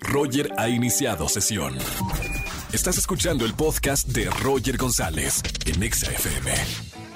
Roger ha iniciado sesión. Estás escuchando el podcast de Roger González en Exa FM.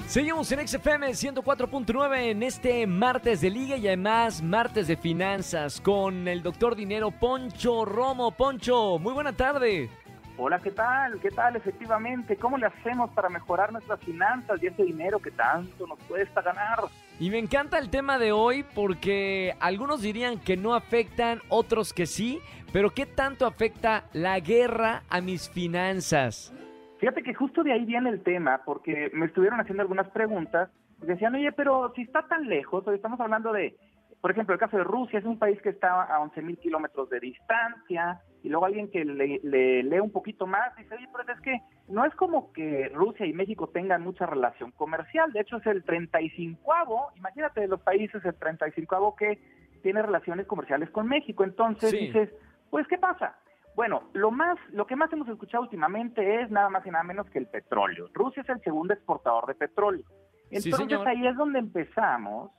Seguimos en XFM 104.9 en este martes de liga y además martes de finanzas con el doctor dinero Poncho Romo. Poncho, muy buena tarde. Hola, ¿qué tal? ¿Qué tal? Efectivamente, ¿cómo le hacemos para mejorar nuestras finanzas y ese dinero que tanto nos cuesta ganar? Y me encanta el tema de hoy porque algunos dirían que no afectan, otros que sí, pero ¿qué tanto afecta la guerra a mis finanzas? Fíjate que justo de ahí viene el tema, porque me estuvieron haciendo algunas preguntas. Decían, oye, pero si está tan lejos, hoy estamos hablando de, por ejemplo, el caso de Rusia, es un país que está a 11.000 kilómetros de distancia, y luego alguien que le, lee un poquito más dice, oye, pero es que no es como que Rusia y México tengan mucha relación comercial, de hecho es el 35avo, imagínate de los países el 35avo que tiene relaciones comerciales con México, entonces dices, pues ¿qué pasa? Bueno, lo más, lo que más hemos escuchado últimamente es nada más y nada menos que el petróleo. Rusia es el segundo exportador de petróleo. Entonces ahí es donde empezamos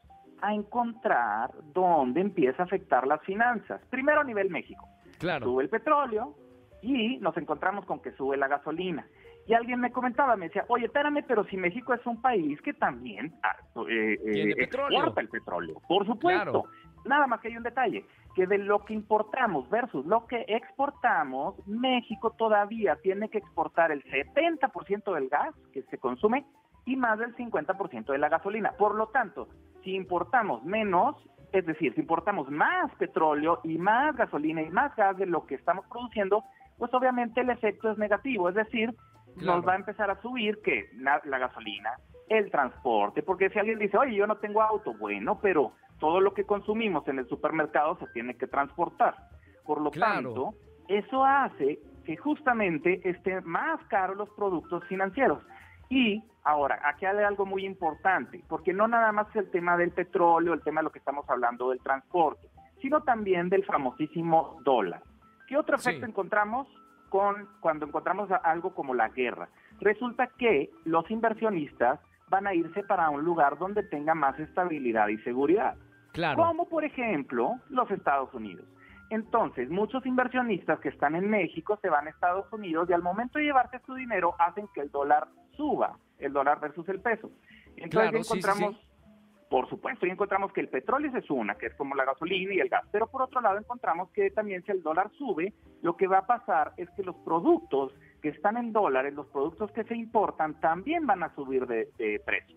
a encontrar dónde empieza a afectar las finanzas. Primero a nivel México. Sube el petróleo y nos encontramos con que sube la gasolina. Y alguien me comentaba, me decía, oye, espérame, pero si México es un país que también ah, eh, eh, exporta el petróleo, por supuesto. Nada más que hay un detalle, que de lo que importamos versus lo que exportamos, México todavía tiene que exportar el 70% del gas que se consume y más del 50% de la gasolina. Por lo tanto, si importamos menos, es decir, si importamos más petróleo y más gasolina y más gas de lo que estamos produciendo, pues obviamente el efecto es negativo, es decir, nos va a empezar a subir que la, gasolina, el transporte, porque si alguien dice, oye, yo no tengo auto, bueno, pero todo lo que consumimos en el supermercado se tiene que transportar. Por lo tanto, eso hace que justamente estén más caros los productos financieros. Y ahora, aquí hay algo muy importante, porque no nada más es el tema del petróleo, el tema de lo que estamos hablando del transporte, sino también del famosísimo dólar. ¿Qué otro efecto encontramos con cuando encontramos algo como la guerra? Resulta que los inversionistas van a irse para un lugar donde tenga más estabilidad y seguridad. Claro. Como por ejemplo los Estados Unidos. Entonces, muchos inversionistas que están en México se van a Estados Unidos y al momento de llevarse su dinero hacen que el dólar suba, el dólar versus el peso. Entonces encontramos, por supuesto, y encontramos que el petróleo es una, que es como la gasolina y el gas, pero por otro lado encontramos que también si el dólar sube, lo que va a pasar es que los productos que están en dólares, los productos que se importan, también van a subir de, de precio.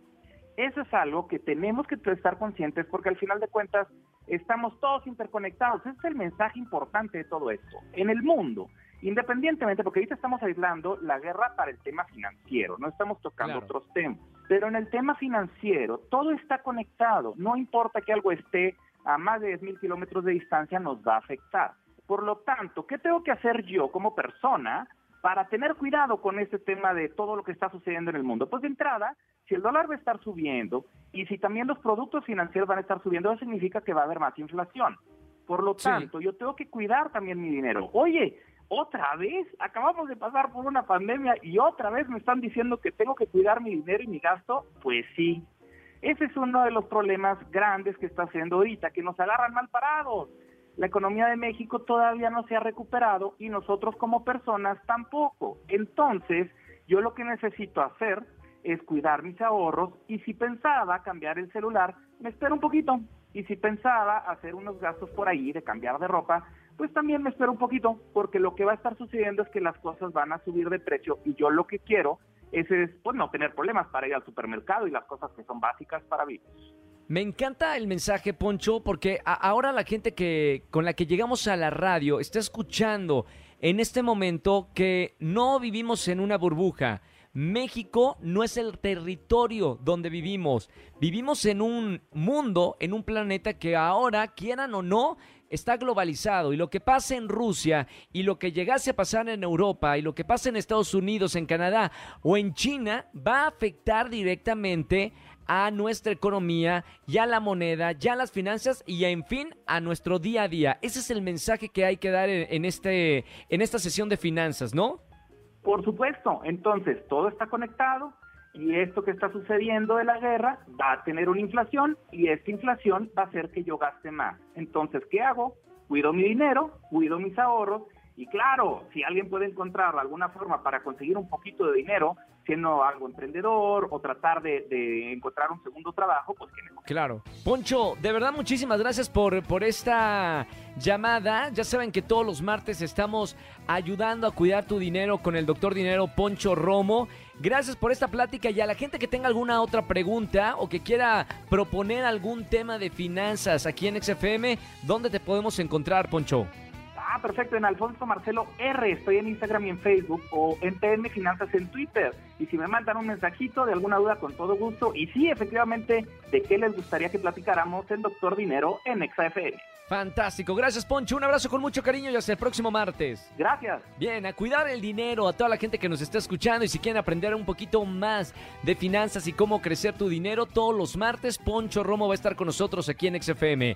Eso es algo que tenemos que estar conscientes porque al final de cuentas estamos todos interconectados. Ese es el mensaje importante de todo esto. En el mundo, independientemente, porque ahorita estamos aislando la guerra para el tema financiero, no estamos tocando otros temas, pero en el tema financiero todo está conectado, no importa que algo esté a más de 10.000 kilómetros de distancia, nos va a afectar. Por lo tanto, ¿qué tengo que hacer yo como persona para tener cuidado con este tema de todo lo que está sucediendo en el mundo? Pues de entrada, si el dólar va a estar subiendo y si también los productos financieros van a estar subiendo, eso significa que va a haber más inflación. Por lo tanto, yo tengo que cuidar también mi dinero. Oye, otra vez, acabamos de pasar por una pandemia y otra vez me están diciendo que tengo que cuidar mi dinero y mi gasto. Pues sí, ese es uno de los problemas grandes que está haciendo ahorita, que nos agarran mal parados. La economía de México todavía no se ha recuperado y nosotros como personas tampoco. Entonces, yo lo que necesito hacer es cuidar mis ahorros y si pensaba cambiar el celular, me espero un poquito. Y si pensaba hacer unos gastos por ahí de cambiar de ropa, pues también me espero un poquito, porque lo que va a estar sucediendo es que las cosas van a subir de precio y yo lo que quiero es, pues, no tener problemas para ir al supermercado y las cosas que son básicas para vivir. Me encanta el mensaje, Poncho, porque ahora la gente que con la que llegamos a la radio está escuchando en este momento que no vivimos en una burbuja, México no es el territorio donde vivimos. Vivimos en un mundo, en un planeta que ahora, quieran o no, está globalizado. Y lo que pasa en Rusia y lo que llegase a pasar en Europa y lo que pasa en Estados Unidos, en Canadá o en China va a afectar directamente a nuestra economía, ya la moneda, ya las finanzas y en fin a nuestro día a día. Ese es el mensaje que hay que dar en, este, en esta sesión de finanzas, ¿no? Por supuesto, entonces todo está conectado y esto que está sucediendo de la guerra va a tener una inflación y esta inflación va a hacer que yo gaste más. Entonces, ¿qué hago? cuido mi dinero, cuido mis ahorros y claro, si alguien puede encontrar alguna forma para conseguir un poquito de dinero, siendo algo emprendedor o tratar de, encontrar un segundo trabajo, pues que Claro. Poncho, de verdad muchísimas gracias por, por esta llamada. Ya saben que todos los martes estamos ayudando a cuidar tu dinero con el doctor Dinero Poncho Romo. Gracias por esta plática y a la gente que tenga alguna otra pregunta o que quiera proponer algún tema de finanzas aquí en XFM, ¿dónde te podemos encontrar, Poncho? Ah, perfecto, en Alfonso Marcelo R, estoy en Instagram y en Facebook, o en TM Finanzas en Twitter. Y si me mandan un mensajito de alguna duda, con todo gusto. Y sí, efectivamente, de qué les gustaría que platicáramos en Doctor Dinero en XFM. Fantástico, gracias Poncho, un abrazo con mucho cariño y hasta el próximo martes. Gracias. Bien, a cuidar el dinero, a toda la gente que nos está escuchando y si quieren aprender un poquito más de finanzas y cómo crecer tu dinero, todos los martes Poncho Romo va a estar con nosotros aquí en XFM.